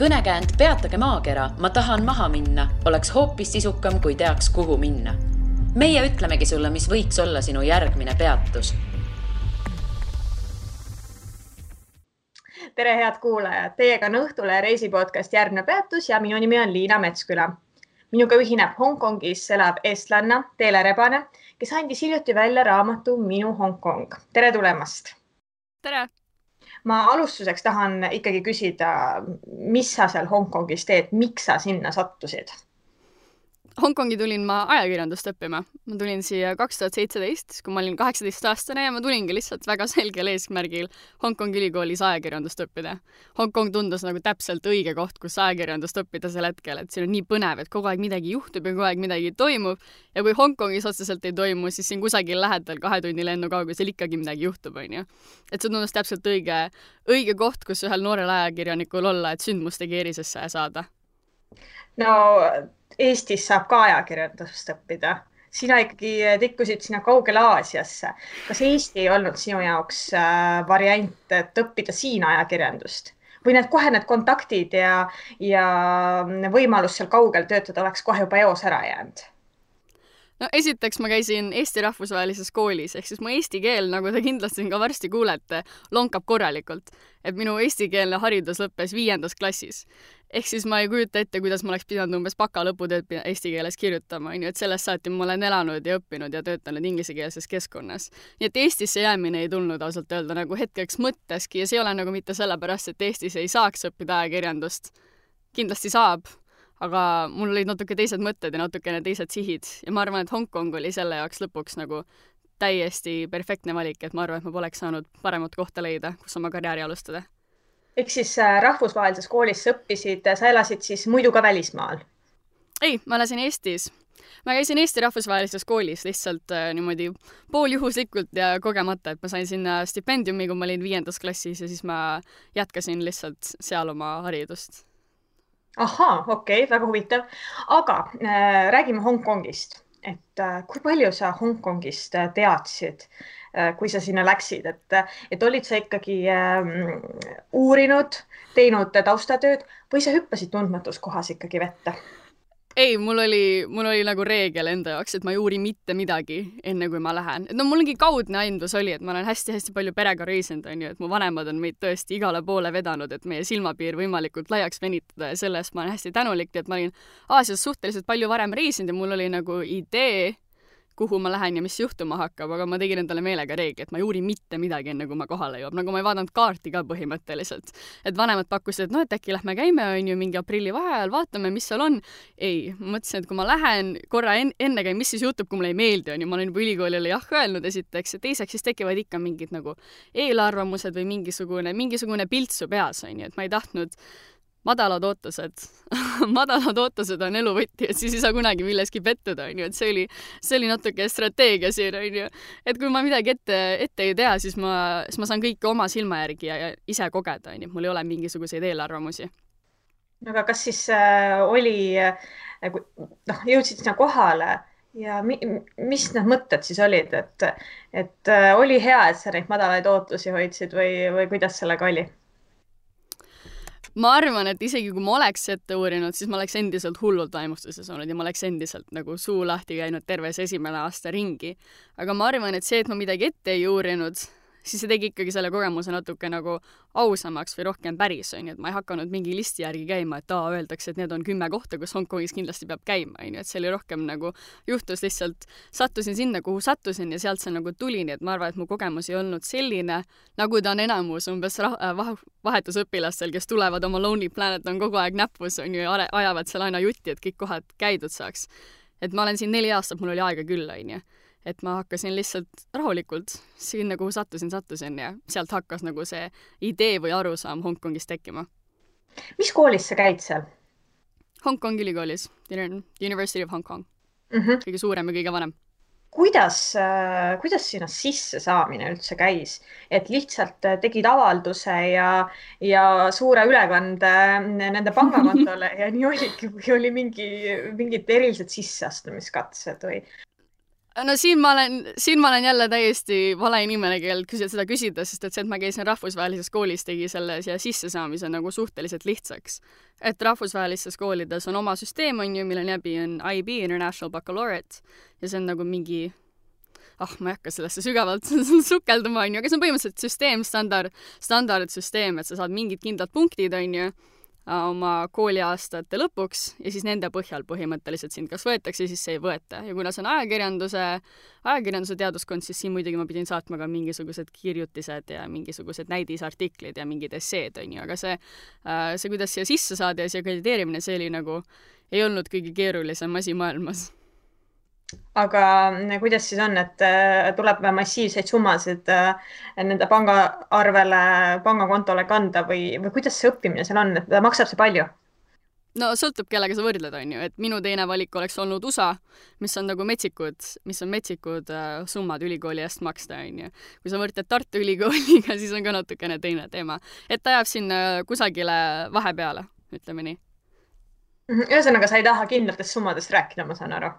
kõnekäänd Peatage maakera, ma tahan maha minna, oleks hoopis sisukam, kui teaks, kuhu minna. meie ütlemegi sulle, mis võiks olla sinu järgmine peatus. tere, head kuulajad, teiega on Õhtule reisi podcast Järgmine peatus ja minu nimi on Liina Metsküla. minuga ühineb Hongkongis elav eestlanna Teele Rebane, kes andis hiljuti välja raamatu Minu Hongkong. tere tulemast. tere ma alustuseks tahan ikkagi küsida, mis sa seal Hongkongis teed, miks sa sinna sattusid? Hongkongi tulin ma ajakirjandust õppima. ma tulin siia kaks tuhat seitseteist, kui ma olin kaheksateistaastane ja ma tulingi lihtsalt väga selgel eesmärgil Hongkongi ülikoolis ajakirjandust õppida. Hongkong tundus nagu täpselt õige koht, kus ajakirjandust õppida sel hetkel, et siin on nii põnev, et kogu aeg midagi juhtub ja kogu aeg midagi toimub ja kui Hongkongis otseselt ei toimu, siis siin kusagil lähedal kahe tunni lennu kaugusel ikkagi midagi juhtub, onju. et see tundus täpselt õige, õige koht, kus ühel noorel ajakirjanikul olla, et sündmustega erisesse saada. no Eestis saab ka ajakirjandust õppida. sina ikkagi tikkusid sinna kaugele Aasiasse. kas Eesti ei olnud sinu jaoks äh, variant, et õppida siin ajakirjandust? või need kohe need kontaktid ja, ja võimalus seal kaugel töötada oleks kohe juba eos ära jäänud? No esiteks ma käisin Eesti Rahvusvahelises Koolis, ehk siis mu eesti keel, nagu te kindlasti ka varsti kuulete, lonkab korralikult. et minu eestikeelne haridus lõppes viiendas klassis. ehk siis ma ei kujuta ette, kuidas ma oleks pidanud umbes baka lõputööd eesti keeles kirjutama, on ju, et sellest saati ma olen elanud ja õppinud ja töötanud inglisekeelses keskkonnas. nii et Eestisse jäämine ei tulnud ausalt öelda nagu hetkeks mõtteski ja see ei ole nagu mitte sellepärast, et Eestis ei saaks õppida ajakirjandust. kindlasti saab aga mul olid natuke teised mõtted ja natukene teised sihid ja ma arvan, et Hongkong oli selle jaoks lõpuks nagu täiesti perfektne valik, et ma arvan, et ma poleks saanud paremat kohta leida, kus oma karjääri alustada. ehk siis äh, rahvusvahelises koolis sa õppisid, sa elasid siis muidu ka välismaal? ei, ma elasin Eestis. ma käisin Eesti Rahvusvahelises Koolis lihtsalt äh, niimoodi pooljuhuslikult ja kogemata, et ma sain sinna stipendiumi, kui ma olin viiendas klassis ja siis ma jätkasin lihtsalt seal oma haridust ahaa, okei okay,, väga huvitav. aga äh, räägime Hongkongist, et äh, kui palju sa Hongkongist äh, teadsid äh,, kui sa sinna läksid, et, et olid sa ikkagi äh, uurinud, teinud taustatööd või sa hüppasid tundmatus kohas ikkagi vette? Ei, mul oli, mul oli nagu reegel enda jaoks, et ma ei uuri mitte midagi, enne kui ma lähen. et no mul mingi kaudne aimdus oli, et ma olen hästi-hästi palju perega reisinud, onju, et mu vanemad on meid tõesti igale poole vedanud, et meie silmapiir võimalikult laiaks venitada ja selle eest ma olen hästi tänulik, et ma olin Aasias suhteliselt palju varem reisinud ja mul oli nagu idee kuhu ma lähen ja mis juhtuma hakkab, aga ma tegin endale meelega reegli, et ma ei uuri mitte midagi, enne kui ma kohale jõuab, nagu ma ei vaadanud kaarti ka põhimõtteliselt. et vanemad pakkusid, et noh, et äkki lähme käime, on ju, mingi aprilli vaheajal, vaatame, mis seal on. ei, mõtlesin, et kui ma lähen korra en enne käin, mis siis juhtub, kui mulle ei meeldi, on ju, ma olen juba ülikoolile jah öelnud esiteks ja teiseks siis tekivad ikka mingid nagu eelarvamused või mingisugune, mingisugune piltsu peas, on ju, et ma ei tahtnud madalad ootused madalad ootused on elu võti, et siis ei saa kunagi milleski pettuda, onju, et see oli, see oli natuke strateegia siin, onju. et kui ma midagi ette, ette ei tea, siis ma, siis ma saan kõike oma silma järgi ja, ja ise kogeda, onju, mul ei ole mingisuguseid eelarvamusi. aga kas siis äh, oli äh,, noh, jõudsid sinna kohale ja mi, mis need mõtted siis olid, et, et äh, oli hea, et sa neid madalaid ootusi hoidsid või, või kuidas sellega oli? Ma arvan, et isegi kui ma oleks ette uurinud, siis ma oleks endiselt hullult vaimustuses olnud ja ma oleks endiselt nagu suu lahti käinud terve see esimene aasta ringi. aga ma arvan, et see, et ma midagi ette ei uurinud, siis see tegi ikkagi selle kogemuse natuke nagu ausamaks või rohkem päris, on ju, et ma ei hakanud mingi listi järgi käima, et aa, öeldakse, et need on kümme kohta, kus Hongkongis kindlasti peab käima, on ju, et see oli rohkem nagu juhtus lihtsalt, sattusin sinna, kuhu sattusin ja sealt see nagu tuli, nii et ma arvan, et mu kogemus ei olnud selline, nagu ta on enamus umbes äh, vahetusõpilastel, kes tulevad oma Lonely Planet on kogu aeg näpus, on ju, ja ajavad seal aina jutti, et kõik kohad käidud saaks. et ma olen siin neli aastat, mul oli aega küll, on ju et ma hakkasin lihtsalt rahulikult sinna, kuhu sattusin, sattusin ja sealt hakkas nagu see idee või arusaam Hongkongist tekkima. mis koolis sa käid seal? Hongkongi ülikoolis, University of Hong Kong mm. -hmm. kõige suurem ja kõige vanem. kuidas, äh, kuidas sinna sissesaamine üldse käis, et lihtsalt äh, tegid avalduse ja, ja suure ülekande nende pangakontole ja nii oligi või oli mingi, mingid erilised sisseastumiskatsed või, no siin ma olen, siin ma olen jälle täiesti vale inimene, kellelt küsi-, seda küsida, sest et see, et ma käisin rahvusvahelises koolis, tegi selle siia sissesaamise nagu suhteliselt lihtsaks. et rahvusvahelistes koolides on oma süsteem, on ju, mille läbi on IB, International Baccalaureate, ja see on nagu mingi ah, ma ei hakka sellesse sügavalt sukelduma, on ju, aga see on põhimõtteliselt süsteem, standard, standardsüsteem, et sa saad mingid kindlad punktid, on ju, oma kooliaastate lõpuks ja siis nende põhjal põhimõtteliselt sind kas võetakse, siis ei võeta. ja kuna see on ajakirjanduse, ajakirjanduse teaduskond, siis siin muidugi ma pidin saatma ka mingisugused kirjutised ja mingisugused näidisartiklid ja mingid esseed, on ju, aga see, äh, see, kuidas siia sisse saada ja see akrediteerimine, see oli nagu, ei olnud kõige keerulisem asi maailmas aga mm, kuidas siis on, et äh, tuleb massiivseid summasid äh, nende pangaarvele, pangakontole kanda või, või kuidas see õppimine seal on, et maksab see palju? no sõltub, kellega sa võrdled, on ju, et minu teine valik oleks olnud USA, mis on nagu metsikud, mis on metsikud äh, summad ülikooli eest maksta, on ju. kui sa võrdled Tartu Ülikooliga, siis on ka natukene teine teema. et ta jääb sinna kusagile vahepeale, ütleme nii. Ühesõnaga, sa ei taha kindlatest summadest rääkida, ma saan aru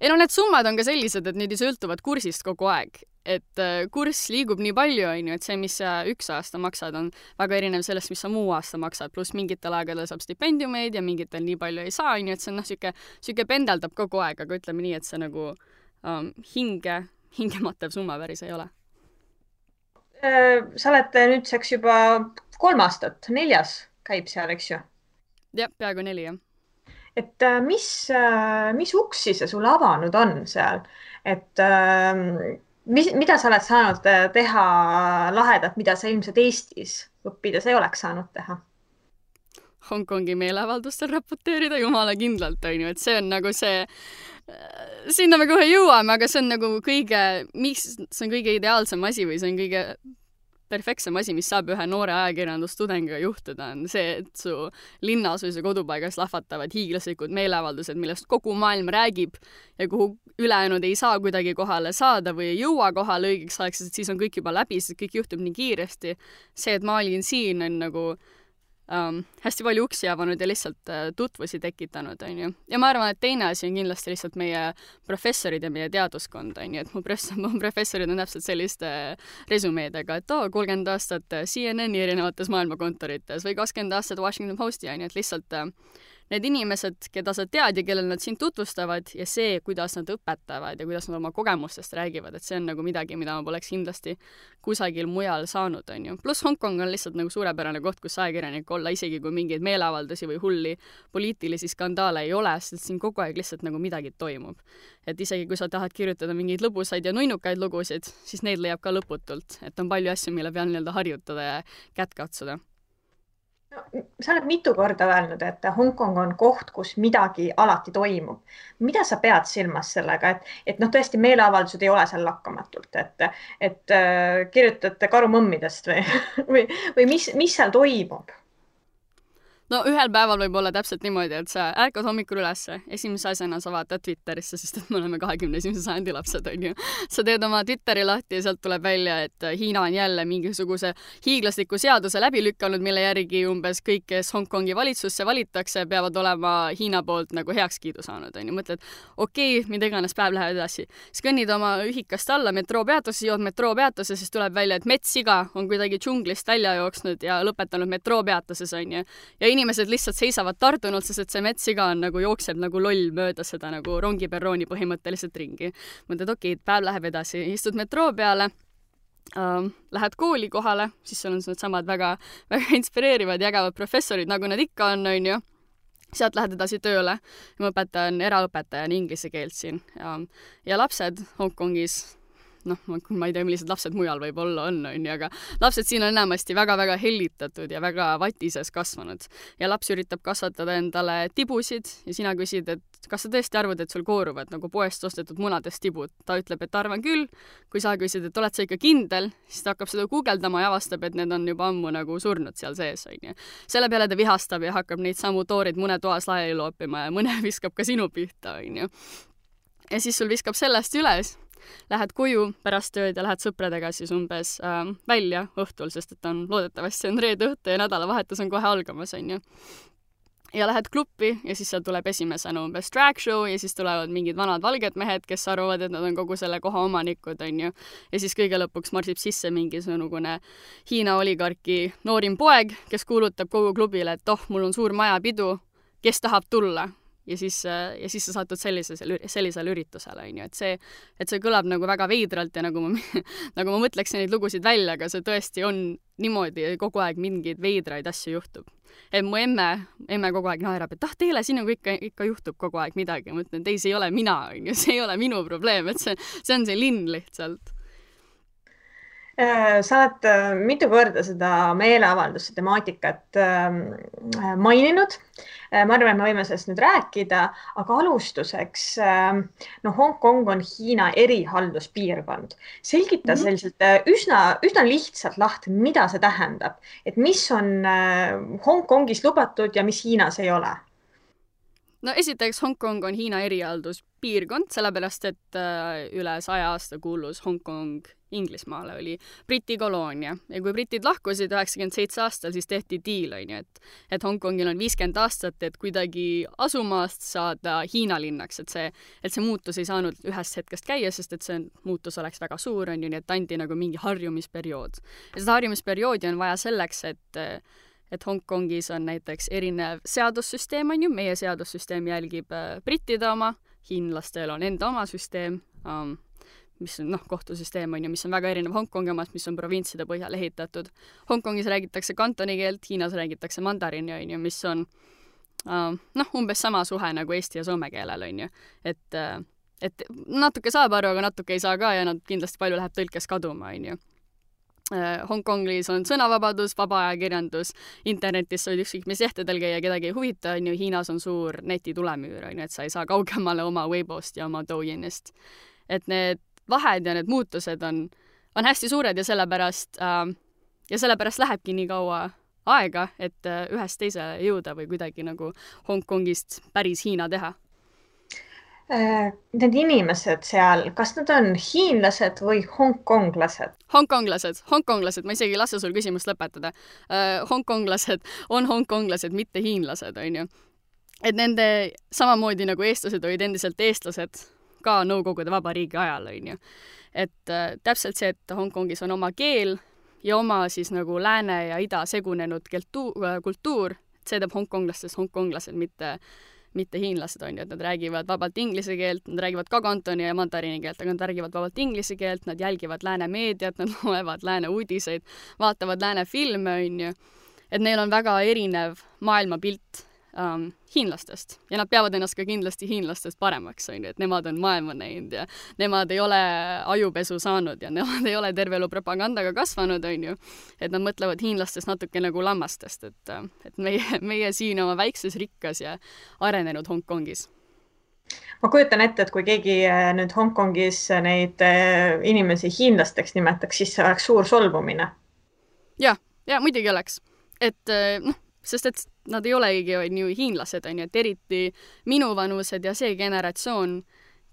ei no need summad on ka sellised, et need ju sõltuvad kursist kogu aeg. et äh, kurss liigub nii palju, on ju, et see, mis sa üks aasta maksad, on väga erinev sellest, mis sa muu aasta maksad, pluss mingitel aegadel saab stipendiumeid ja mingitel nii palju ei saa, on ju, et see on noh, niisugune, niisugune pendeldab kogu aeg, aga ütleme nii, et see nagu um, hinge, hingematev summa päris ei ole. Äh, sa oled nüüdseks juba kolm aastat, neljas käib seal, eks ju? jah, peaaegu neli, jah et äh, mis, äh, mis uksi see sulle avanud on seal, et ähm, mis, mida sa oled saanud äh, teha lahedat, mida sa ilmselt Eestis õppides ei oleks saanud teha? Hongkongi meeleavaldustel raporteerida jumala kindlalt, on ju, et see on nagu see, sinna me kohe jõuame, aga see on nagu kõige, miks, see on kõige ideaalsem asi või see on kõige perfektsem asi, mis saab ühe noore ajakirjandustudengiga juhtuda, on see, et su linnas või su kodupaigas lahvatavad hiiglaslikud meeleavaldused, millest kogu maailm räägib ja kuhu ülejäänud ei saa kuidagi kohale saada või ei jõua kohale õigeks ajaks, sest siis on kõik juba läbi, sest kõik juhtub nii kiiresti. see, et ma olin siin, on nagu ähm, hästi palju uksi avanud ja lihtsalt äh, tutvusi tekitanud, on ju. ja ma arvan, et teine asi on kindlasti lihtsalt meie professorid ja meie teaduskond, on ju, et mu press-, mu professorid on täpselt selliste resümeedega, et oo oh,, kolmkümmend aastat CNN-i erinevates maailmakontorites või kakskümmend aastat Washington Posti, on ju, et lihtsalt äh, need inimesed, keda sa tead ja kellele nad sind tutvustavad ja see, kuidas nad õpetavad ja kuidas nad oma kogemustest räägivad, et see on nagu midagi, mida ma poleks kindlasti kusagil mujal saanud, on ju. pluss Hongkong on lihtsalt nagu suurepärane koht, kus ajakirjanik olla, isegi kui mingeid meeleavaldusi või hulli poliitilisi skandaale ei ole, sest siin kogu aeg lihtsalt nagu midagi toimub. et isegi kui sa tahad kirjutada mingeid lõbusaid ja nunnukaid lugusid, siis neid leiab ka lõputult, et on palju asju, mille peal nii-öelda harjutada ja kätt katsuda sa oled mitu korda öelnud, et Hongkong on koht, kus midagi alati toimub. mida sa pead silmas sellega, et, et noh, tõesti meeleavaldused ei ole seal lakkamatult, et, et äh, kirjutate karumõmmidest või, või, või mis, mis seal toimub? No ühel päeval võib olla täpselt niimoodi, et sa ärkad hommikul ülesse, esimese asjana sa vaatad Twitterisse, sest et me oleme kahekümne esimese sajandi lapsed, onju. sa teed oma Twitteri lahti ja sealt tuleb välja, et Hiina on jälle mingisuguse hiiglasliku seaduse läbi lükanud, mille järgi umbes kõik, kes Hongkongi valitsusse valitakse, peavad olema Hiina poolt nagu heakskiidu saanud, onju. mõtled, okei okay,, mida iganes, päev läheb edasi. siis kõnnid oma ühikast alla metroopeatusse, jõuad metroopeatusse, siis tuleb välja, et metssiga on kuidagi džunglist välja jooksnud ja lõpetanud metroopeatuses, onju. ja inimesed lihtsalt seisavad tardunult, sest et see metssiga on nagu jookseb nagu loll mööda seda nagu rongiperrooni põhimõtteliselt ringi. mõtled, okei okay,, päev läheb edasi, istud metroo peale Uh, lähed kooli kohale, siis sul on needsamad väga, väga inspireerivad ja ägevad professorid, nagu nad ikka on, onju. sealt lähed edasi tööle. ma õpetan eraõpetajana inglise keelt siin ja, ja lapsed Hongkongis noh, ma ei tea, millised lapsed mujal võib-olla on, on ju, aga lapsed siin on enamasti väga-väga hellitatud ja väga vatises kasvanud. ja laps üritab kasvatada endale tibusid ja sina küsid, et kas sa tõesti arvad, et sul kooruvad nagu poest ostetud munadest tibud? ta ütleb, et arvan küll. kui sa küsid, et oled sa ikka kindel, siis ta hakkab seda guugeldama ja avastab, et need on juba ammu nagu surnud seal sees, on ju. selle peale ta vihastab ja hakkab neid samu tooreid munetoas laiali loopima ja mõne viskab ka sinu pihta, on ju. ja siis sul viskab sellest üles lähed koju pärast tööd ja lähed sõpradega siis umbes äh, välja õhtul, sest et on loodetavasti on reede õhtu ja nädalavahetus on kohe algamas, onju. ja lähed klubi ja siis seal tuleb esimesena umbes drag show ja siis tulevad mingid vanad valged mehed, kes arvavad, et nad on kogu selle koha omanikud, onju. ja siis kõige lõpuks marsib sisse mingisugune Hiina oligarki noorim poeg, kes kuulutab kogu klubile, et oh, mul on suur majapidu, kes tahab tulla ja siis, ja siis sa satud sellisele, sellisele üritusele, on ju, et see, et see kõlab nagu väga veidralt ja nagu ma, nagu ma mõtleksin neid lugusid välja, aga see tõesti on niimoodi, kogu aeg mingeid veidraid asju juhtub. et mu emme, emme kogu aeg naerab, et ah, teile sinuga ikka, ikka juhtub kogu aeg midagi, ma ütlen, et ei, see ei ole mina, on ju, see ei ole minu probleem, et see, see on see linn lihtsalt sa oled äh, mitu korda seda meeleavalduste temaatikat ähm, maininud. Äh, ma arvan, et me võime sellest nüüd rääkida, aga alustuseks, ähm, no Hongkong on Hiina erihalduspiirkond. selgita mm -hmm. selliselt üsna, üsna lihtsalt lahti, mida see tähendab, et mis on Hongkongis lubatud ja mis Hiinas ei ole no esiteks, Hongkong on Hiina erihalduspiirkond, sellepärast et äh, üle saja aasta kuulus Hongkong Inglismaale, oli Briti koloonia ja kui britid lahkusid üheksakümmend seitse aastal, siis tehti diil, onju, et et Hongkongil on viiskümmend aastat, et kuidagi asumaast saada Hiina linnaks, et see, et see muutus ei saanud ühest hetkest käia, sest et see muutus oleks väga suur, onju, nii et anti nagu mingi harjumisperiood. ja seda harjumisperioodi on vaja selleks, et et Hongkongis on näiteks erinev seadussüsteem, on ju, meie seadussüsteem jälgib äh, brittide oma, hiinlastel on enda oma süsteem um,, mis on noh, kohtusüsteem on ju, mis on väga erinev Hongkongi omast, mis on provintside põhjal ehitatud. Hongkongis räägitakse kantoni keelt, Hiinas räägitakse mandarini, on ju, mis on uh, noh, umbes sama suhe nagu eesti ja soome keelel, on ju. et uh, et natuke saab aru, aga natuke ei saa ka ja nad kindlasti palju läheb tõlkes kaduma, on ju Äh, Hongkongis on sõnavabadus, vaba ajakirjandus, internetis sa võid ükskõik mis lehtedel käia, kedagi ei huvita, on ju, Hiinas on suur netitulemüür, on ju, et sa ei saa kaugemale oma Weibost ja oma Douyinist. et need vahed ja need muutused on, on hästi suured ja sellepärast äh, ja sellepärast lähebki nii kaua aega, et äh, ühest teisele jõuda või kuidagi nagu Hongkongist päris Hiina teha Äh, need inimesed seal, kas nad on hiinlased või hongkonglased? hongkonglased, hongkonglased, ma isegi ei lase sul küsimust lõpetada. Äh, hongkonglased on hongkonglased, mitte hiinlased, onju. et nende, samamoodi nagu eestlased olid endiselt eestlased ka Nõukogude Vabariigi ajal, onju. et äh, täpselt see, et Hongkongis on oma keel ja oma siis nagu lääne ja ida segunenud kultuur, kultuur, see teeb hongkonglastest hongkonglased, mitte äh, mitte hiinlased, on ju, et nad räägivad vabalt inglise keelt, nad räägivad ka kantoni ja mandariini keelt, aga nad räägivad vabalt inglise keelt, nad jälgivad lääne meediat, nad loevad lääne uudiseid, vaatavad lääne filme, on ju. et neil on väga erinev maailmapilt ähm, hiinlastest ja nad peavad ennast ka kindlasti hiinlastest paremaks, on ju, et nemad on maailma näinud ja nemad ei ole ajupesu saanud ja nemad ei ole terve elu propagandaga kasvanud, on ju. et nad mõtlevad hiinlastest natuke nagu lammastest, et, et meie, meie siin oma väikses, rikkas ja arenenud Hongkongis ma kujutan ette, et kui keegi äh, nüüd Hongkongis neid äh, inimesi hiinlasteks nimetaks, siis see oleks suur solvumine. ja, ja muidugi oleks, et äh, noh sest et nad ei olegi on ju hiinlased, on ju, et eriti minuvanused ja see generatsioon,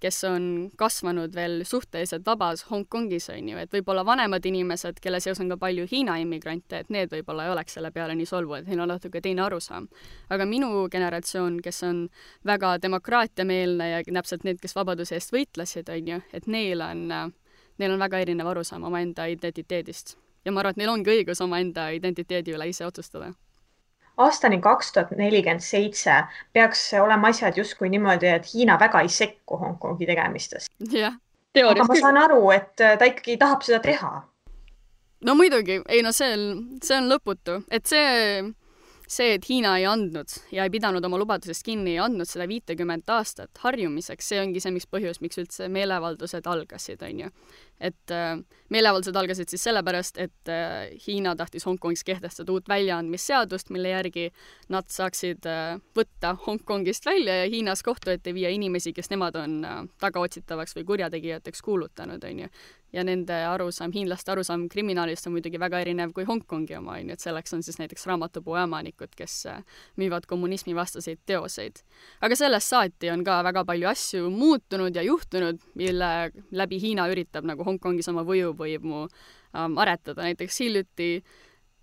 kes on kasvanud veel suhteliselt vabas Hongkongis, on ju, et võib-olla vanemad inimesed, kelle seas on ka palju Hiina immigrante, et need võib-olla ei oleks selle peale nii solvu, et neil on natuke teine arusaam. aga minu generatsioon, kes on väga demokraatiameelne ja täpselt need, kes vabaduse eest võitlesid, on ju, et neil on, neil on väga erinev arusaam omaenda identiteedist. ja ma arvan, et neil ongi õigus omaenda identiteedi üle ise otsustada aastani kaks tuhat nelikümmend seitse peaks olema asjad justkui niimoodi, et Hiina väga ei sekku Hongkongi teoorias küll. ma saan aru, et ta ikkagi tahab seda teha. no muidugi, ei no see on, see on lõputu, et see see, et Hiina ei andnud ja ei pidanud oma lubadusest kinni, ei andnud seda viitekümmet aastat harjumiseks, see ongi see, miks põhjus, miks üldse meeleavaldused algasid, on ju. et äh, meeleavaldused algasid siis sellepärast, et äh, Hiina tahtis Hongkongis kehtestada uut väljaandmisseadust, mille järgi nad saaksid äh, võtta Hongkongist välja ja Hiinas kohtu ette viia inimesi, kes nemad on äh, tagaotsitavaks või kurjategijateks kuulutanud, on ju ja nende arusaam, hiinlaste arusaam kriminaalist on muidugi väga erinev kui Hongkongi oma, on ju, et selleks on siis näiteks raamatupoe omanikud, kes äh, müüvad kommunismivastaseid teoseid. aga sellest saati on ka väga palju asju muutunud ja juhtunud, mille läbi Hiina üritab nagu Hongkongis oma võjuvõimu ähm, aretada, näiteks hiljuti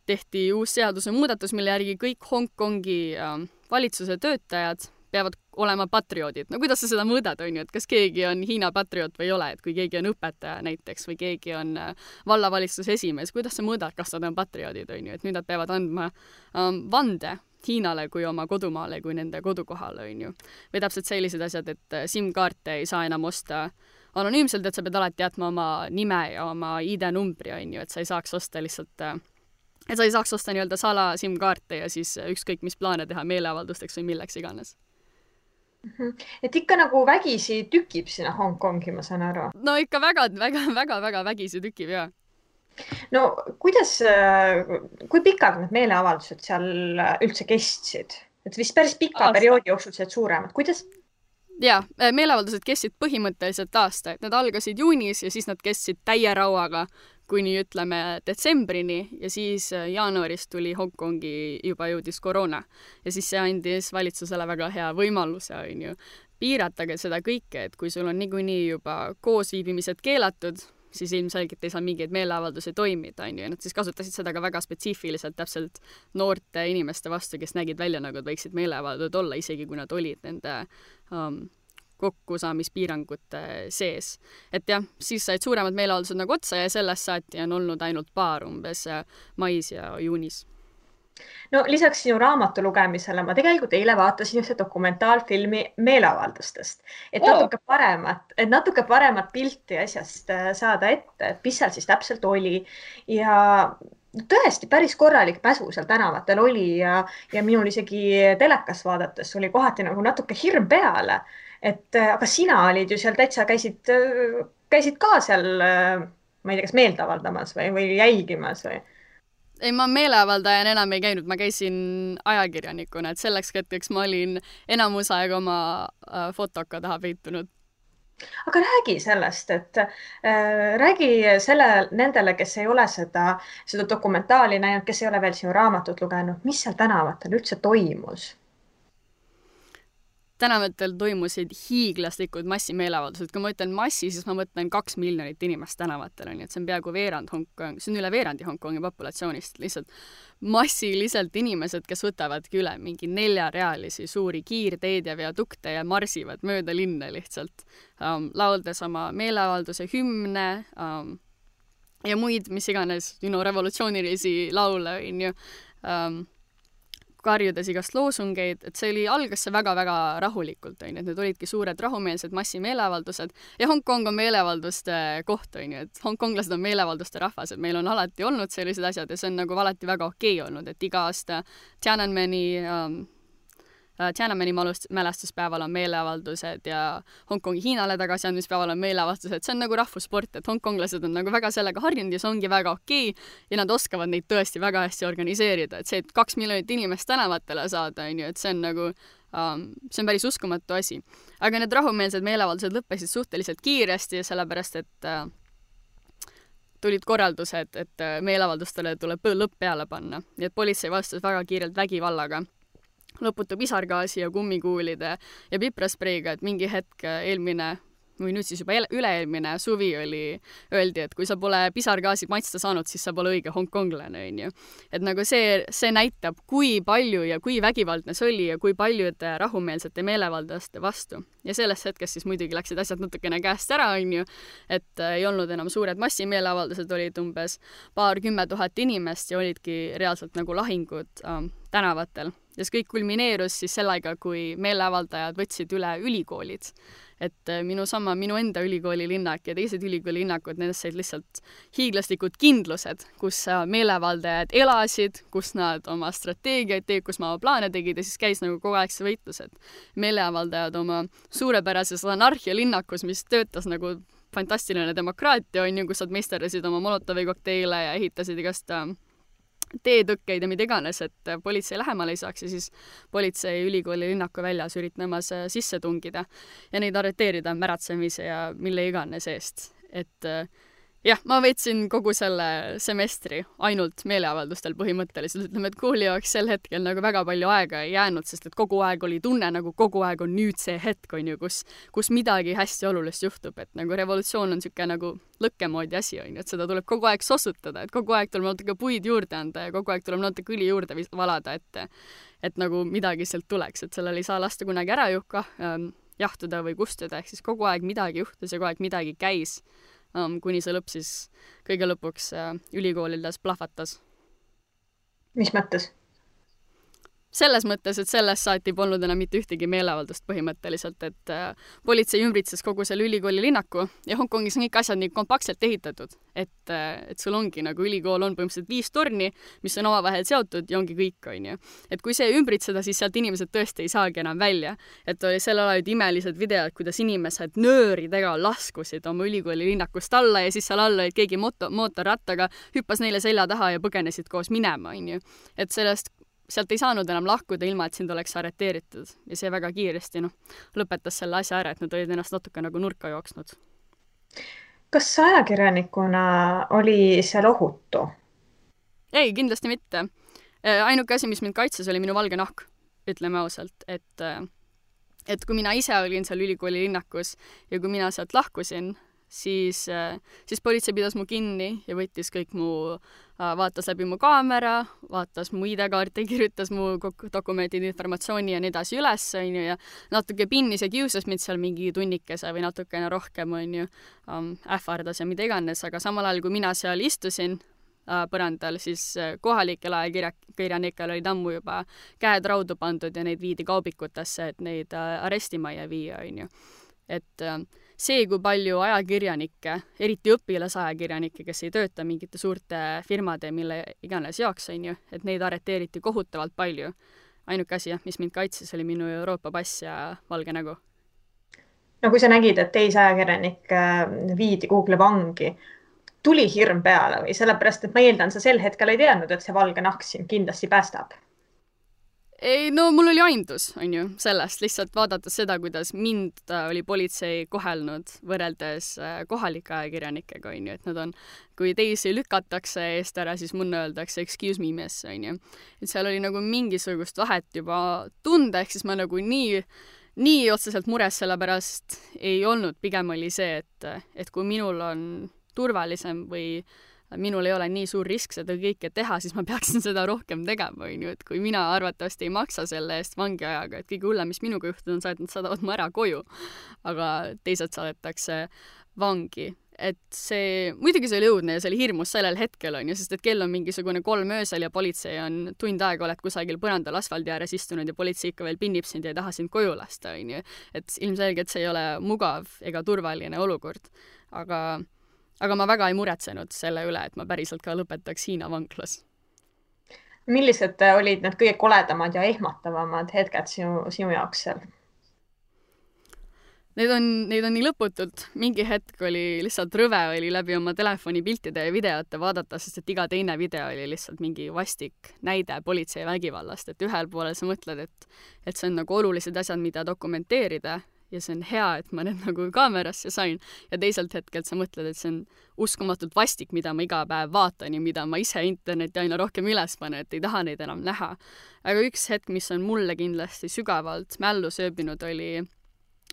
tehti uus seadusemuudatus, mille järgi kõik Hongkongi ähm, valitsuse töötajad peavad olema patrioodid. no kuidas sa seda mõõdad, on ju, et kas keegi on Hiina patrioot või ei ole, et kui keegi on õpetaja näiteks või keegi on äh, vallavalitsuse esimees, kuidas sa mõõdad, kas nad on patrioodid, on ju, et nüüd nad peavad andma um, vande Hiinale kui oma kodumaale, kui nende kodukohale, on ju. või täpselt sellised asjad, et äh, SIM-kaarte ei saa enam osta anonüümselt, et sa pead alati jätma oma nime ja oma ID-numbri, on ju, et sa ei saaks osta lihtsalt äh, et sa ei saaks osta nii-öelda sala SIM-kaarte ja siis ükskõik mis plaane teha meeleavaldusteks või milleks iganes. Et ikka nagu vägisi tükib sinna Hongkongi, ma saan aru. no ikka väga, väga, väga, väga vägisi tükib ja. no kuidas, kui pikalt need meeleavaldused seal üldse kestsid, et vist päris pika aasta. perioodi jooksul said suuremad, kuidas? ja meeleavaldused kestsid põhimõtteliselt aasta, et need algasid juunis ja siis nad kestsid täie rauaga kuni ütleme detsembrini ja siis äh, jaanuaris tuli Hongkongi, juba jõudis koroona. ja siis see andis valitsusele väga hea võimaluse, on ju, piiratage seda kõike, et kui sul on niikuinii juba koosviibimised keelatud, siis ilmselgelt ei saa mingeid meeleavaldusi toimida, on ju, ja nad siis kasutasid seda ka väga spetsiifiliselt täpselt noorte inimeste vastu, kes nägid välja nagu, et võiksid meeleavaldajad olla, isegi kui nad olid nende um, kokkusaamispiirangute sees. et jah, siis said suuremad meeleavaldused nagu otsa ja sellest saati on olnud ainult paar umbes mais ja juunis no lisaks sinu raamatu lugemisele ma tegelikult eile vaatasin ühte dokumentaalfilmi meeleavaldustest, et natuke oh. paremat, et natuke paremat pilti asjast äh, saada ette, et mis seal siis täpselt oli ja tõesti päris korralik mäsu seal tänavatel oli ja, ja minul isegi telekas vaadates oli kohati nagu natuke hirm peale et äh, aga sina olid ju seal täitsa, käisid, äh, käisid ka seal, äh, ma ei tea, kas meelt avaldamas või, või jälgimas või? ei, ma meeleavaldajana enam ei käinud, ma käisin ajakirjanikuna, et selleks hetkeks ma olin enamus aega oma fotoka taha peitunud. aga räägi sellest, et äh, räägi selle, nendele, kes ei ole seda, seda dokumentaali näinud, kes ei ole veel sinu raamatut lugenud, mis seal tänavatel üldse toimus tänavatel toimusid hiiglaslikud massimeeleavaldused, kui ma ütlen massi, siis ma mõtlen kaks miljonit inimest tänavatel, on ju, et see on peaaegu veerand Hongkong, see on üle veerandi Hongkongi populatsioonist, lihtsalt. Massiliselt inimesed, kes võtavadki üle mingi neljarealisi suuri kiirteid ja viadukte ja marsivad mööda linna lihtsalt. Um,, lauldes oma meeleavalduse hümne um, ja muid, mis iganes, you know, revolutsioonilisi laule, on ju. Um, karjudes igast loosungeid, et see oli, algas see väga-väga rahulikult, on ju, et need olidki suured rahumeelsed massimeeleavaldused ja Hongkong on meeleavalduste koht, on ju, et hongkonglased on meeleavalduste rahvas, et meil on alati olnud sellised asjad ja see on nagu alati väga okei okay olnud, et iga aasta Tiananmeni um, Äh, Tiananmeni mälestuspäeval on meeleavaldused ja Hongkongi Hiinale tagasiandmispäeval on meeleavaldused, see on nagu rahvussport, et hongkonglased on nagu väga sellega harjunud ja see ongi väga okei okay. ja nad oskavad neid tõesti väga hästi organiseerida, et see, et kaks miljonit inimest tänavatele saada, on ju, et see on nagu um, see on päris uskumatu asi. aga need rahumeelsed meeleavaldused lõppesid suhteliselt kiiresti, sellepärast et uh, tulid korraldused, et uh, meeleavaldustele tuleb lõpp peale panna, nii et politsei vastas väga kiirelt vägivallaga lõputu pisargaasi ja kummikuulide ja pipraspreiga, et mingi hetk eelmine või nüüd siis juba üle-eelmine suvi oli, öeldi, et kui sa pole pisargaasi maitsta saanud, siis sa pole õige hongkonglane, onju. et nagu see, see näitab, kui palju ja kui vägivaldne see oli ja kui paljude rahumeelsete meeleavaldajaste vastu. ja sellest hetkest siis muidugi läksid asjad natukene käest ära, onju, et ei olnud enam suured massimeeleavaldused, olid umbes paarkümmend tuhat inimest ja olidki reaalselt nagu lahingud äh, tänavatel ja see kõik kulmineerus siis sellega, kui meeleavaldajad võtsid üle ülikoolid. et äh, minu sama, minu enda ülikooli linnak ja teised ülikooli linnakud, nendest said lihtsalt hiiglaslikud kindlused, kus äh, meeleavaldajad elasid, kus nad oma strateegiaid tegid, kus oma plaane tegid ja siis käis nagu kogu aeg see võitlus, et meeleavaldajad oma suurepärases anarhialinnakus, mis töötas nagu fantastiline demokraatia, on ju, kus nad meisterdasid oma Molotovi kokteile ja ehitasid igast äh, teetõkkeid ja mida iganes, et politsei lähemale ei saaks ja siis politsei ülikooli linnaku väljas üritamas sisse tungida ja neid arreteerida märatsemise ja mille iganes eest. et jah, ma veetsin kogu selle semestri ainult meeleavaldustel põhimõtteliselt, ütleme, et kooli jaoks sel hetkel nagu väga palju aega ei jäänud, sest et kogu aeg oli tunne, nagu kogu aeg on nüüd see hetk, on ju, kus, kus midagi hästi olulist juhtub, et nagu revolutsioon on niisugune nagu lõkke moodi asi, on ju, et seda tuleb kogu aeg sossutada, et kogu aeg tuleb natuke puid juurde anda ja kogu aeg tuleb natuke õli juurde valada, et et nagu midagi sealt tuleks, et sellel ei saa lasta kunagi ära juhka ähm,, jahtuda või kustuda, ehk siis kogu aeg midagi juhtus ja kogu aeg midagi käis um,, kuni see lõpp siis kõige lõpuks uh, ülikoolides plahvatas. mis mõttes? Selles mõttes, et sellest saati polnud enam mitte ühtegi meeleavaldust põhimõtteliselt, et äh, politsei ümbritses kogu selle ülikooli linnaku ja Hongkongis on kõik asjad nii kompaktselt ehitatud, et äh,, et sul ongi nagu ülikool on põhimõtteliselt viis torni, mis on omavahel seotud ja ongi kõik, on ju. et kui see ümbritseda, siis sealt inimesed tõesti ei saagi enam välja. et oli sel ajal olid imelised videod, kuidas inimesed nööridega laskusid oma ülikooli linnakust alla ja siis seal all olid keegi moto, mootorrattaga, hüppas neile selja taha ja põgenesid koos minema, on ju. et sellest sealt ei saanud enam lahkuda, ilma et sind oleks arreteeritud ja see väga kiiresti, noh, lõpetas selle asja ära, et nad olid ennast natuke nagu nurka jooksnud. kas ajakirjanikuna oli seal ohutu? ei, kindlasti mitte. Äh, ainuke asi, mis mind kaitses, oli minu valge nahk, ütleme ausalt, et äh, et kui mina ise olin seal ülikooli linnakus ja kui mina sealt lahkusin, siis, äh, siis politsei pidas mu kinni ja võttis kõik mu, äh, vaatas läbi mu kaamera, vaatas mu ID-kaarti, kirjutas mu dokumendid, informatsiooni ja nii edasi üles, onju, ja natuke pinnis ja kiusas mind seal mingi tunnikese või natukene rohkem, onju, ähvardas ja mida iganes, aga samal ajal, kui mina seal istusin, äh, põrandal, siis kohalikel ajakirjanikel olid ammu juba käed raudu pandud ja neid viidi kaubikutesse, et neid arestimajja viia, onju. et äh, see, kui palju ajakirjanikke, eriti õpilasajakirjanikke, kes ei tööta mingite suurte firmade, mille iganes jaoks, on ju, et neid arreteeriti kohutavalt palju. ainuke asi, jah, mis mind kaitses, oli minu Euroopa pass ja valge nägu. no kui sa nägid, et teisi ajakirjanikke äh, viidi kuhugile vangi, tuli hirm peale või sellepärast, et ma eeldan, sa sel hetkel ei teadnud, et see valge nahk sind kindlasti päästab ei no mul oli aimdus, on ju, sellest, lihtsalt vaadates seda, kuidas mind oli politsei kohelnud võrreldes äh, kohalike ajakirjanikega, on ju, et nad on, kui teisi lükatakse eest ära, siis mulle öeldakse excuse me miss, on ju. et seal oli nagu mingisugust vahet juba tunda, ehk siis ma nagu nii nii otseselt mures selle pärast ei olnud, pigem oli see, et, et kui minul on turvalisem või äh, minul ei ole nii suur risk seda kõike teha, siis ma peaksin seda rohkem tegema, on ju, et kui mina arvatavasti ei maksa selle eest vangiajaga, et kõige hullem, mis minuga juhtunud on see, et nad saadavad mu ära koju. aga teised saadetakse vangi. et see, muidugi see oli õudne ja see oli hirmus sellel hetkel, on ju, sest et kell on mingisugune kolm öösel ja politsei on tund aega oled kusagil põrandal asfaldi ääres istunud ja politsei ikka veel pinnib sind ja ei taha sind koju lasta, on ju. et ilmselgelt see ei ole mugav ega turvaline olukord. aga aga ma väga ei muretsenud selle üle, et ma päriselt ka lõpetaks Hiina vanglas. millised olid need kõige koledamad ja ehmatavamad hetked sinu, sinu jaoks seal? Neid on, neid on nii lõputult, mingi hetk oli lihtsalt rõve oli läbi oma telefoni piltide ja videote vaadata, sest et iga teine video oli lihtsalt mingi vastik näide politsei vägivallast, et ühel poolel sa mõtled, et et see on nagu olulised asjad, mida dokumenteerida ja see on hea, et ma need nagu kaamerasse sain. Ja teiselt hetkelt sa mõtled, et see on uskumatult vastik, mida ma iga päev vaatan ja mida ma ise internetti aina rohkem üles panen, et ei taha neid enam näha. aga üks hetk, mis on mulle kindlasti sügavalt mällu sööbinud, oli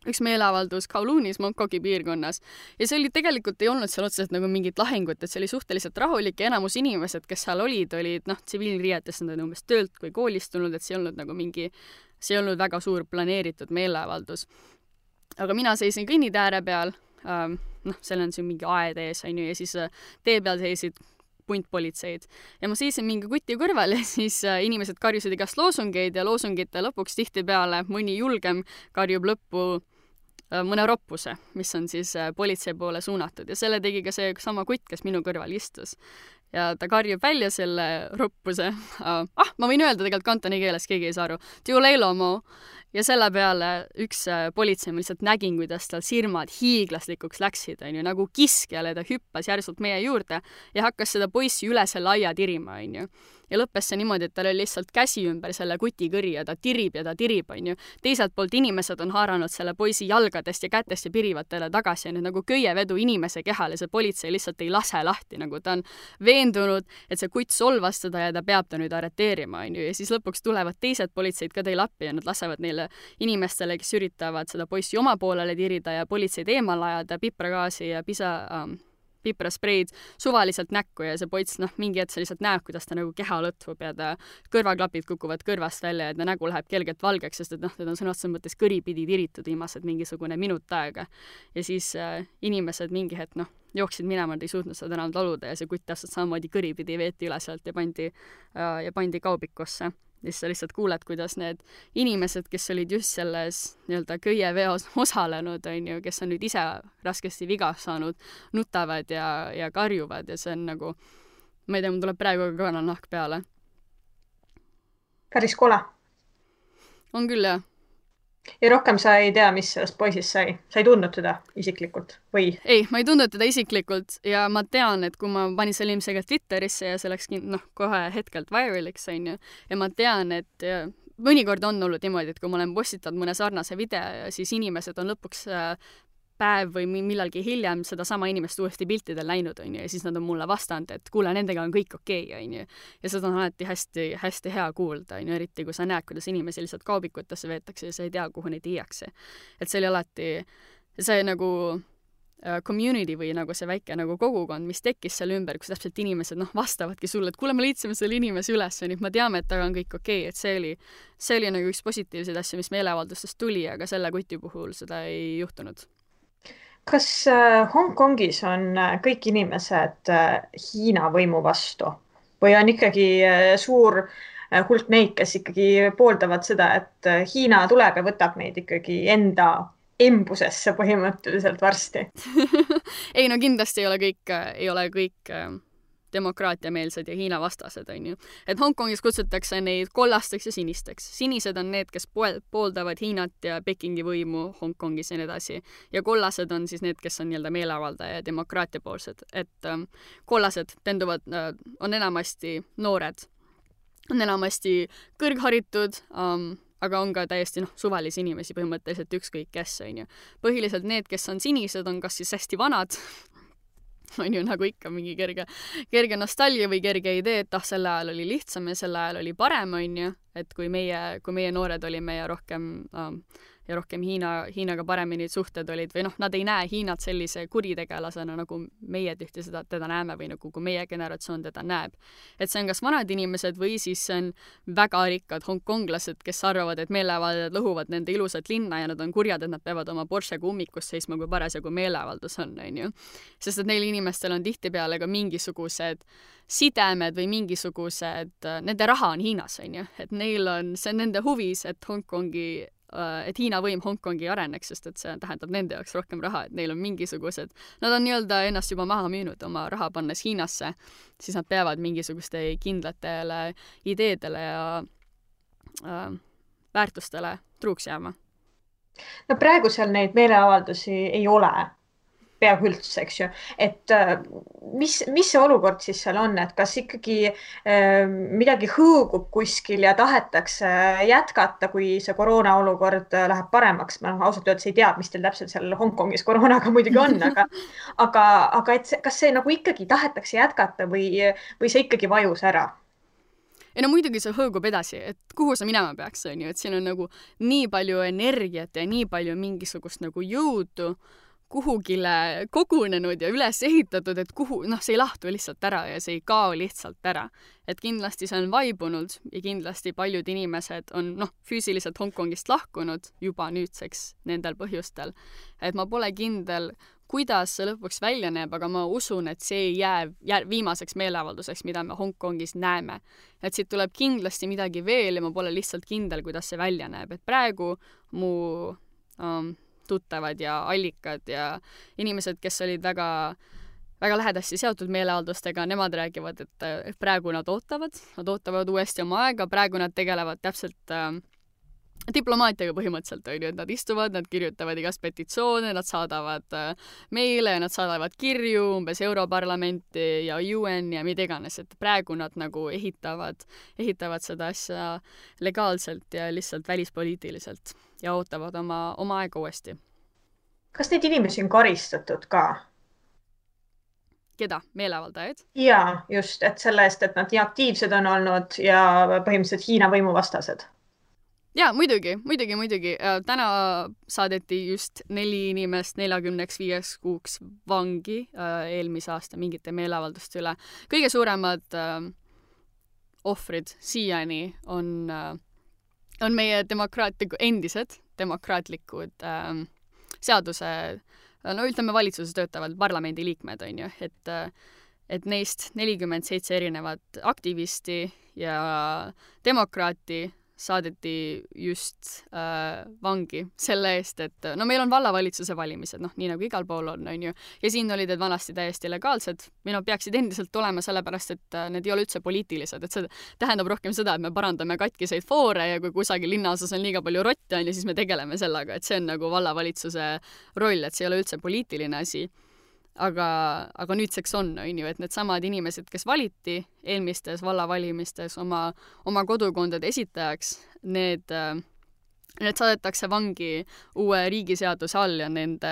üks meeleavaldus Kowloonis, Mongkogi piirkonnas. Ja see oli tegelikult ei olnud seal otseselt nagu mingit lahingut, et see oli suhteliselt rahulik ja enamus inimesed, kes seal olid, olid noh, tsiviilriietes, nad olid umbes töölt või koolist tulnud, et see ei olnud nagu mingi, see ei olnud väga suur planeeritud meeleavaldus aga mina seisin kõnnitee peal ähm,, noh, seal on siin mingi aed ees, on ju, ja siis äh, tee peal seisid puntpolitseid ja ma seisin mingi kuti kõrval ja siis äh, inimesed karjusid igast loosungeid ja loosungite lõpuks tihtipeale mõni julgem karjub lõppu äh, mõne roppuse, mis on siis politsei poole suunatud ja selle tegi ka see sama kutt, kes minu kõrval istus. Ja ta karjub välja selle roppuse ah, ma võin öelda tegelikult kantoni keeles, keegi ei saa aru. ja selle peale üks äh, politseinik lihtsalt nägin, kuidas tal silmad hiiglaslikuks läksid, onju, nagu kiskjale, ta hüppas järsult meie juurde ja hakkas seda poissi üle selle aia tirima, onju. Ja lõppes see niimoodi, et tal oli lihtsalt käsi ümber selle kutikõri ja ta tirib ja ta tirib, onju. teiselt poolt inimesed on haaranud selle poisi jalgadest ja kätest ja pirivad talle tagasi, onju, nagu köievedu inimese kehal ja see politsei lihtsalt ei lase lahti, nagu ta on veendunud, et see kutt solvas teda ja ta peab ta nüüd arreteerima, onju, ja siis lõpuks tulevad teised politseid ka teile appi ja nad lasevad neile inimestele, kes üritavad seda poissi oma poolele tirida ja politseid eemale ajada, pipragaasi ja pisa ähm, pipraspreid suvaliselt näkku ja see poiss, noh, mingi hetk sa lihtsalt näed, kuidas ta nagu keha lõtvub ja ta kõrvaklapid kukuvad kõrvast välja ja ta nägu läheb kergelt valgeks, sest et noh, teda on sõna otseses mõttes kõripidi tiritud viimased mingisugune minut aega. ja siis äh, inimesed mingi hetk, noh, jooksid minema, nad ei suutnud seda enam taluda ja see kutt täpselt samamoodi kõripidi veeti üle sealt ja pandi äh, ja pandi kaubikusse ja siis sa lihtsalt kuuled, kuidas need inimesed, kes olid just selles nii-öelda köieveos osalenud, on ju, kes on nüüd ise raskesti viga saanud, nutavad ja, ja karjuvad ja see on nagu, ma ei tea, mul tuleb praegu ka kananahk peale. päris kole. on küll, jah ja rohkem sa ei tea, mis sellest poisist sai, sa ei tundnud teda isiklikult või? ei, ma ei tundnud teda isiklikult ja ma tean, et kui ma panin selle ilmselgelt Twitterisse ja see läks noh, kohe hetkelt viraliks onju ja ma tean, et mõnikord on olnud niimoodi, et kui ma olen postitanud mõne sarnase video, siis inimesed on lõpuks äh, päev või millalgi hiljem sedasama inimest uuesti piltidel näinud, onju, ja siis nad on mulle vastanud, et kuule, nendega on kõik okei okay,, onju. ja seda on alati hästi-hästi hea kuulda, onju, eriti kui sa näed, kuidas inimesi lihtsalt kaubikutesse veetakse ja sa ei tea, kuhu neid viiakse. et see oli alati, see nagu uh, community või nagu see väike nagu kogukond, mis tekkis selle ümber, kus täpselt inimesed noh, vastavadki sulle, et kuule, me leidsime selle inimese üles, onju, me teame, et temaga on kõik okei okay,, et see oli, see oli nagu üks positiivseid asju, mis meeleavaldustest tuli, aga selle kuti puhul seda ei juhtunud kas äh, Hongkongis on äh, kõik inimesed äh, Hiina võimu vastu? Või on ikkagi suur hulk neid, kes ikkagi pooldavad seda, et Hiina tuleb ja võtab meid ikkagi enda embusesse põhimõtteliselt varsti? Ei no kindlasti ei ole kõik, ei ole kõik demokraatiameelsed ja Hiina vastased, on ju. et Hongkongis kutsutakse neid kollasteks ja sinisteks. sinised on need, kes poel-, pooldavad Hiinat ja Pekingi võimu Hongkongis ja nii edasi. ja kollased on siis need, kes on nii-öelda meeleavaldaja ja demokraatiapoolsed, et ähm, kollased tenduvad äh,, on enamasti noored, on enamasti kõrgharitud ähm,, aga on ka täiesti noh, suvalisi inimesi põhimõtteliselt ükskõik kes, on ju. põhiliselt need, kes on sinised, on kas siis hästi vanad on ju nagu ikka mingi kerge, kerge nostalgia või kerge idee, et ah, sel ajal oli lihtsam ja sel ajal oli parem, on ju, et kui meie, kui meie noored olime ja rohkem ähm, ja rohkem Hiina, Hiinaga paremini suhted olid või noh, nad ei näe Hiinat sellise kuritegelasena, nagu meie tihti seda, teda näeme või nagu kui meie generatsioon teda näeb. et see on kas vanad inimesed või siis see on väga rikkad hongkonglased, kes arvavad, et meeleavaldajad lõhuvad nende ilusat linna ja nad on kurjad, et nad peavad oma Porschega ummikus seisma, kui parasjagu meeleavaldus on, on ju. sest et neil inimestel on tihtipeale ka mingisugused sidemed või mingisugused, nende raha on Hiinas, on ju, et neil on, see on nende huvis, et Hongkongi et Hiina võim Hongkongi areneks, sest et see tähendab nende jaoks rohkem raha, et neil on mingisugused, nad on nii-öelda ennast juba maha müünud oma raha pannes Hiinasse, siis nad peavad mingisuguste kindlatele ideedele ja äh, väärtustele truuks jääma. no praegu seal neid meeleavaldusi ei ole peaaegu üldse, eks ju, et äh, mis, mis see olukord siis seal on, et kas ikkagi äh, midagi hõõgub kuskil ja tahetakse jätkata, kui see koroona olukord äh, läheb paremaks, ma noh, ausalt öeldes ei tea, mis teil täpselt seal Hongkongis koroonaga muidugi on, aga, aga, aga et see, kas see nagu ikkagi tahetakse jätkata või, või see ikkagi vajus ära? ei no muidugi see hõõgub edasi, et kuhu see minema peaks, on ju, et siin on nagu nii palju energiat ja nii palju mingisugust nagu jõudu kuhugile kogunenud ja üles ehitatud, et kuhu, noh, see ei lahtu lihtsalt ära ja see ei kao lihtsalt ära. et kindlasti see on vaibunud ja kindlasti paljud inimesed on, noh, füüsiliselt Hongkongist lahkunud juba nüüdseks nendel põhjustel. et ma pole kindel, kuidas see lõpuks välja näeb, aga ma usun, et see ei jää, jää viimaseks meeleavalduseks, mida me Hongkongis näeme. et siit tuleb kindlasti midagi veel ja ma pole lihtsalt kindel, kuidas see välja näeb, et praegu mu um, tuttavad ja allikad ja inimesed, kes olid väga väga lähedasti seotud meeleavaldustega, nemad räägivad, et praegu nad ootavad, nad ootavad uuesti oma aega, praegu nad tegelevad täpselt äh, diplomaatiaga põhimõtteliselt on ju, et nad istuvad, nad kirjutavad igast petitsioone, nad saadavad äh, meile, nad saadavad kirju umbes Europarlamenti ja UN ja mida iganes, et praegu nad nagu ehitavad, ehitavad seda asja legaalselt ja lihtsalt välispoliitiliselt ja ootavad oma, oma aega uuesti. kas neid inimesi on karistatud ka? keda, meeleavaldajaid? jaa, just, et selle eest, et nad nii aktiivsed on olnud ja põhimõtteliselt Hiina võimuvastased jaa, muidugi, muidugi, muidugi. Äh, täna saadeti just neli inimest neljakümneks viieks kuuks vangi äh, eelmise aasta mingite meeleavalduste üle. kõige suuremad äh, ohvrid siiani on äh,, on meie demokraatliku, endised demokraatlikud äh, seaduse, no ütleme, valitsuses töötavad parlamendiliikmed, on ju, et äh, et neist nelikümmend seitse erinevat aktivisti ja demokraati saadeti just äh, vangi selle eest, et no meil on vallavalitsuse valimised, noh, nii nagu igal pool on, on ju, ja siin olid need vanasti täiesti legaalsed. Või noh, peaksid endiselt olema, sellepärast et äh, need ei ole üldse poliitilised, et see tähendab rohkem seda, et me parandame katkiseid foore ja kui kusagil linnaosas on liiga palju rotte, on ju, siis me tegeleme sellega, et see on nagu vallavalitsuse roll, et see ei ole üldse poliitiline asi aga, aga nüüdseks on, on ju, et needsamad inimesed, kes valiti eelmistes vallavalimistes oma, oma kodukondade esitajaks, need äh, Need saadetakse vangi uue riigiseaduse all ja nende,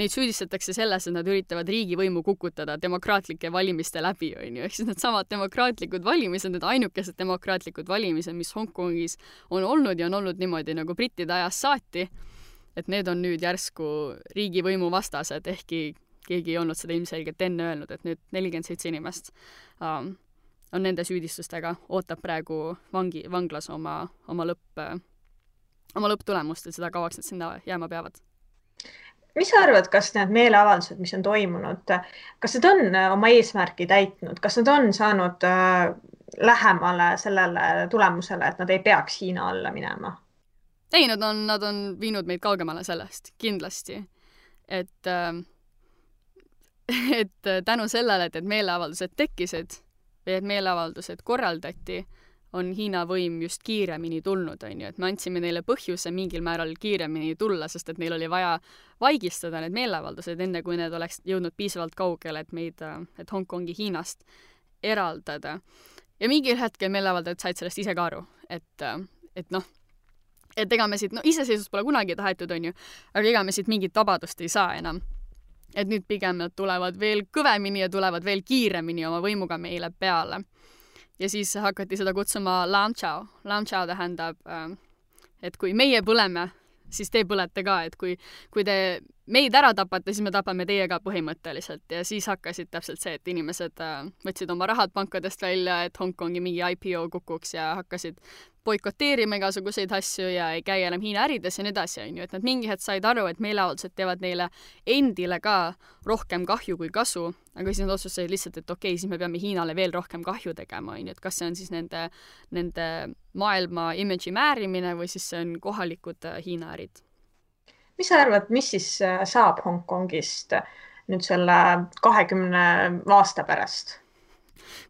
neid süüdistatakse selles, et nad üritavad riigivõimu kukutada demokraatlike valimiste läbi, on ju, ehk siis needsamad demokraatlikud valimised, need ainukesed demokraatlikud valimised, mis Hongkongis on olnud ja on olnud niimoodi nagu brittide ajast saati, et need on nüüd järsku riigivõimu vastased, ehkki keegi ei olnud seda ilmselgelt enne öelnud, et nüüd nelikümmend seitse inimest um, on nende süüdistustega, ootab praegu vangi, vanglas oma, oma lõpp, oma lõpptulemust, et seda kauaks nad sinna jääma peavad mis sa arvad, kas need meeleavaldused, mis on toimunud, kas need on äh, oma eesmärgi täitnud, kas nad on saanud äh, lähemale sellele tulemusele, et nad ei peaks Hiina alla minema? ei, nad on, nad on viinud meid kaugemale sellest, kindlasti. et äh, et äh, tänu sellele, et need meeleavaldused tekkisid või et meeleavaldused korraldati, on Hiina võim just kiiremini tulnud, on ju, et me andsime neile põhjuse mingil määral kiiremini tulla, sest et neil oli vaja vaigistada need meeleavaldused, enne kui need oleks jõudnud piisavalt kaugele, et meid, äh, et Hongkongi Hiinast eraldada. ja mingil hetkel meeleavaldajad said sellest ise ka aru, et, äh, et noh, et ega me siit, no iseseisvust pole kunagi tahetud, on ju, aga ega me siit mingit vabadust ei saa enam et nüüd pigem nad tulevad veel kõvemini ja tulevad veel kiiremini oma võimuga meile peale. ja siis hakati seda kutsuma Lam Chao. Lam Chao tähendab, äh, et kui meie põleme, siis te põlete ka, et kui, kui te meid ära tapate, siis me tapame teie ka põhimõtteliselt. Ja siis hakkasid täpselt see, et inimesed äh, võtsid oma rahad pankadest välja, et Hongkongi mingi IPO kukuks ja hakkasid boikoteerima igasuguseid asju ja ei käi enam Hiina ärides ja nii edasi, on ju, et nad mingi hetk said aru, et meeleavaldused teevad neile endile ka rohkem kahju kui kasu, aga siis nad otsustasid lihtsalt, et okei okay,, siis me peame Hiinale veel rohkem kahju tegema, on ju, et kas see on siis nende, nende maailma imidži määrimine või siis see on kohalikud äh, Hiina ärid. Mis sa arvad, mis siis äh, saab Hongkongist nüüd selle kahekümne aasta pärast?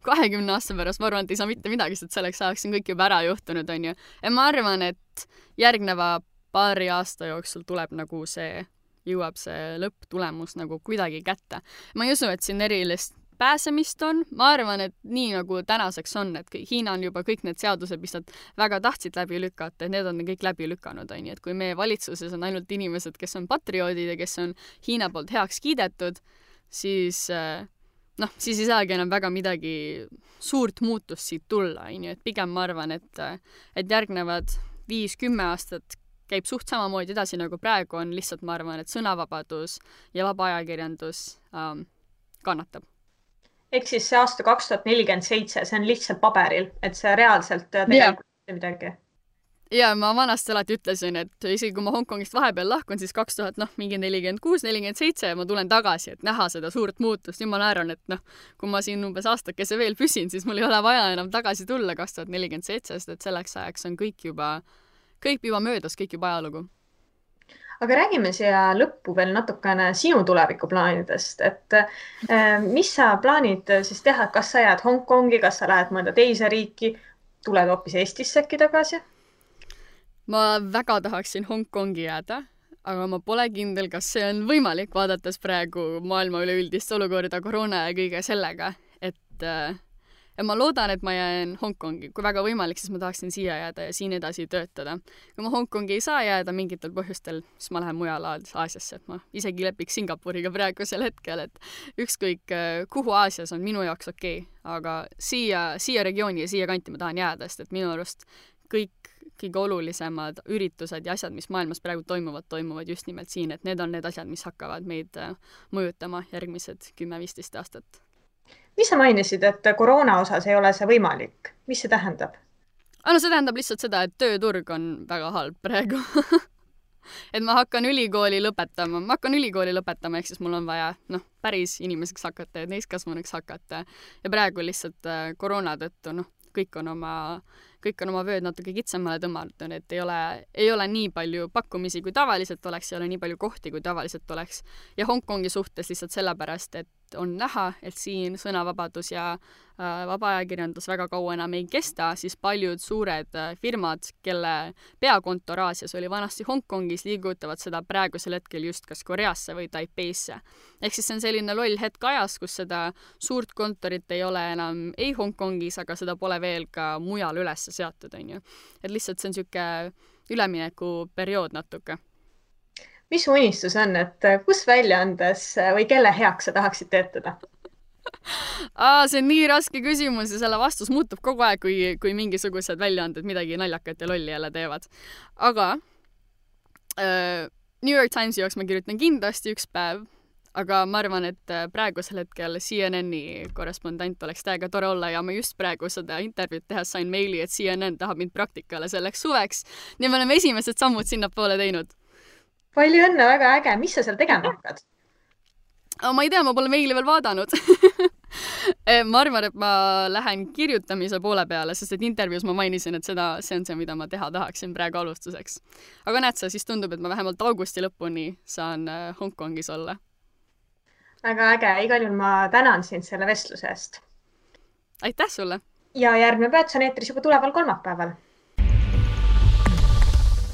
kahekümne aasta pärast ma arvan, et ei saa mitte midagi, sest selleks ajaks on kõik juba ära juhtunud, onju. ja ma arvan, et järgneva paari aasta jooksul tuleb nagu see, jõuab see lõpptulemus nagu kuidagi kätte. ma ei usu, et siin erilist pääsemist on, ma arvan, et nii nagu tänaseks on, et Hiina on juba kõik need seadused, mis nad väga tahtsid läbi lükata, et need on kõik läbi lükanud, on ju, et kui meie valitsuses on ainult inimesed, kes on patrioodid ja kes on Hiina poolt heaks kiidetud, siis äh, noh, siis ei saagi enam väga midagi suurt muutust siit tulla, on ju, et pigem ma arvan, et, et järgnevad viis-kümme aastat käib suht samamoodi edasi, nagu praegu on, lihtsalt ma arvan, et sõnavabadus ja vaba ajakirjandus ähm, kannatab. Ehk siis see aasta kaks tuhat nelikümmend seitse, see on lihtsalt paberil, et see reaalselt tegelikult yeah. midagi ja ma vanasti alati ütlesin, et isegi kui ma Hongkongist vahepeal lahkun, siis kaks tuhat, noh, mingi nelikümmend kuus, nelikümmend seitse ja ma tulen tagasi, et näha seda suurt muutust. nüüd ma naeran, et noh, kui ma siin umbes aastakese veel püsin, siis mul ei ole vaja enam tagasi tulla kaks tuhat nelikümmend seitse, sest et selleks ajaks on kõik juba, kõik juba möödas, kõik juba ajalugu. Aga räägime siia lõppu veel natukene sinu tulevikuplaanidest, et äh, mis sa plaanid siis teha, kas sa jääd Hongkongi, kas sa lähed mõnda teise riiki, tuled hoopis Eestisse äkki tagasi? ma väga tahaksin Hongkongi jääda, aga ma pole kindel, kas see on võimalik, vaadates praegu maailma üleüldist olukorda koroona ja kõige sellega, et äh, ja ma loodan, et ma jään Hongkongi, kui väga võimalik, siis ma tahaksin siia jääda ja siin edasi töötada. kui ma Hongkongi ei saa jääda mingitel põhjustel, siis ma lähen mujale Aasiasse, et ma isegi lepiks Singapuriga praegusel hetkel, et ükskõik kuhu Aasias on minu jaoks okei okay., aga siia, siia regiooni ja siia kanti ma tahan jääda, sest et minu arust kõik kõige olulisemad üritused ja asjad, mis maailmas praegu toimuvad, toimuvad just nimelt siin, et need on need asjad, mis hakkavad meid äh, mõjutama järgmised kümme-viisteist aastat mis sa mainisid, et koroona osas ei ole see võimalik, mis see tähendab? no see tähendab lihtsalt seda, et tööturg on väga halb praegu et ma hakkan ülikooli lõpetama, ma hakkan ülikooli lõpetama, ehk siis mul on vaja noh, päris inimeseks hakata ja täiskasvanuks hakata ja praegu lihtsalt äh, koroona tõttu noh, kõik on oma kõik on oma vööd natuke kitsamale tõmmatud, et ei ole, ei ole nii palju pakkumisi, kui tavaliselt oleks, ei ole nii palju kohti, kui tavaliselt oleks. ja Hongkongi suhtes lihtsalt sellepärast, et on näha, et siin sõnavabadus ja äh, vaba ajakirjandus väga kaua enam ei kesta, siis paljud suured äh, firmad, kelle peakontor Aasias oli vanasti Hongkongis, liigutavad seda praegusel hetkel just kas Koreasse või Taipeisse. ehk siis see on selline loll hetk ajas, kus seda suurt kontorit ei ole enam ei Hongkongis, aga seda pole veel ka mujal üles seatud, on ju. et lihtsalt see on niisugune üleminekuperiood natuke mis su unistus on, et äh, kus väljaandes äh, või kelle heaks sa tahaksid töötada? Aa, see on nii raske küsimus ja selle vastus muutub kogu aeg, kui, kui mingisugused väljaanded midagi naljakat ja lolli jälle teevad. aga äh, New York Timesi jaoks ma kirjutan kindlasti üks päev, aga ma arvan, et äh, praegusel hetkel CNN-i korrespondent oleks täiega tore olla ja ma just praegu seda intervjuud tehes sain meili, et CNN tahab mind praktikale selleks suveks. nii me oleme esimesed sammud sinnapoole teinud palju õnne, väga äge, mis sa seal tegema hakkad? ma ei tea, ma pole meili veel vaadanud eh, ma arvan, et ma lähen kirjutamise poole peale, sest et intervjuus ma mainisin, et seda, see on see, mida ma teha tahaksin praegu alustuseks. aga näed sa, siis tundub, et ma vähemalt augusti lõpuni saan eh, Hongkongis olla. väga äge, igal juhul ma tänan sind selle vestluse eest. aitäh sulle! ja järgmine Peats on eetris juba tuleval kolmapäeval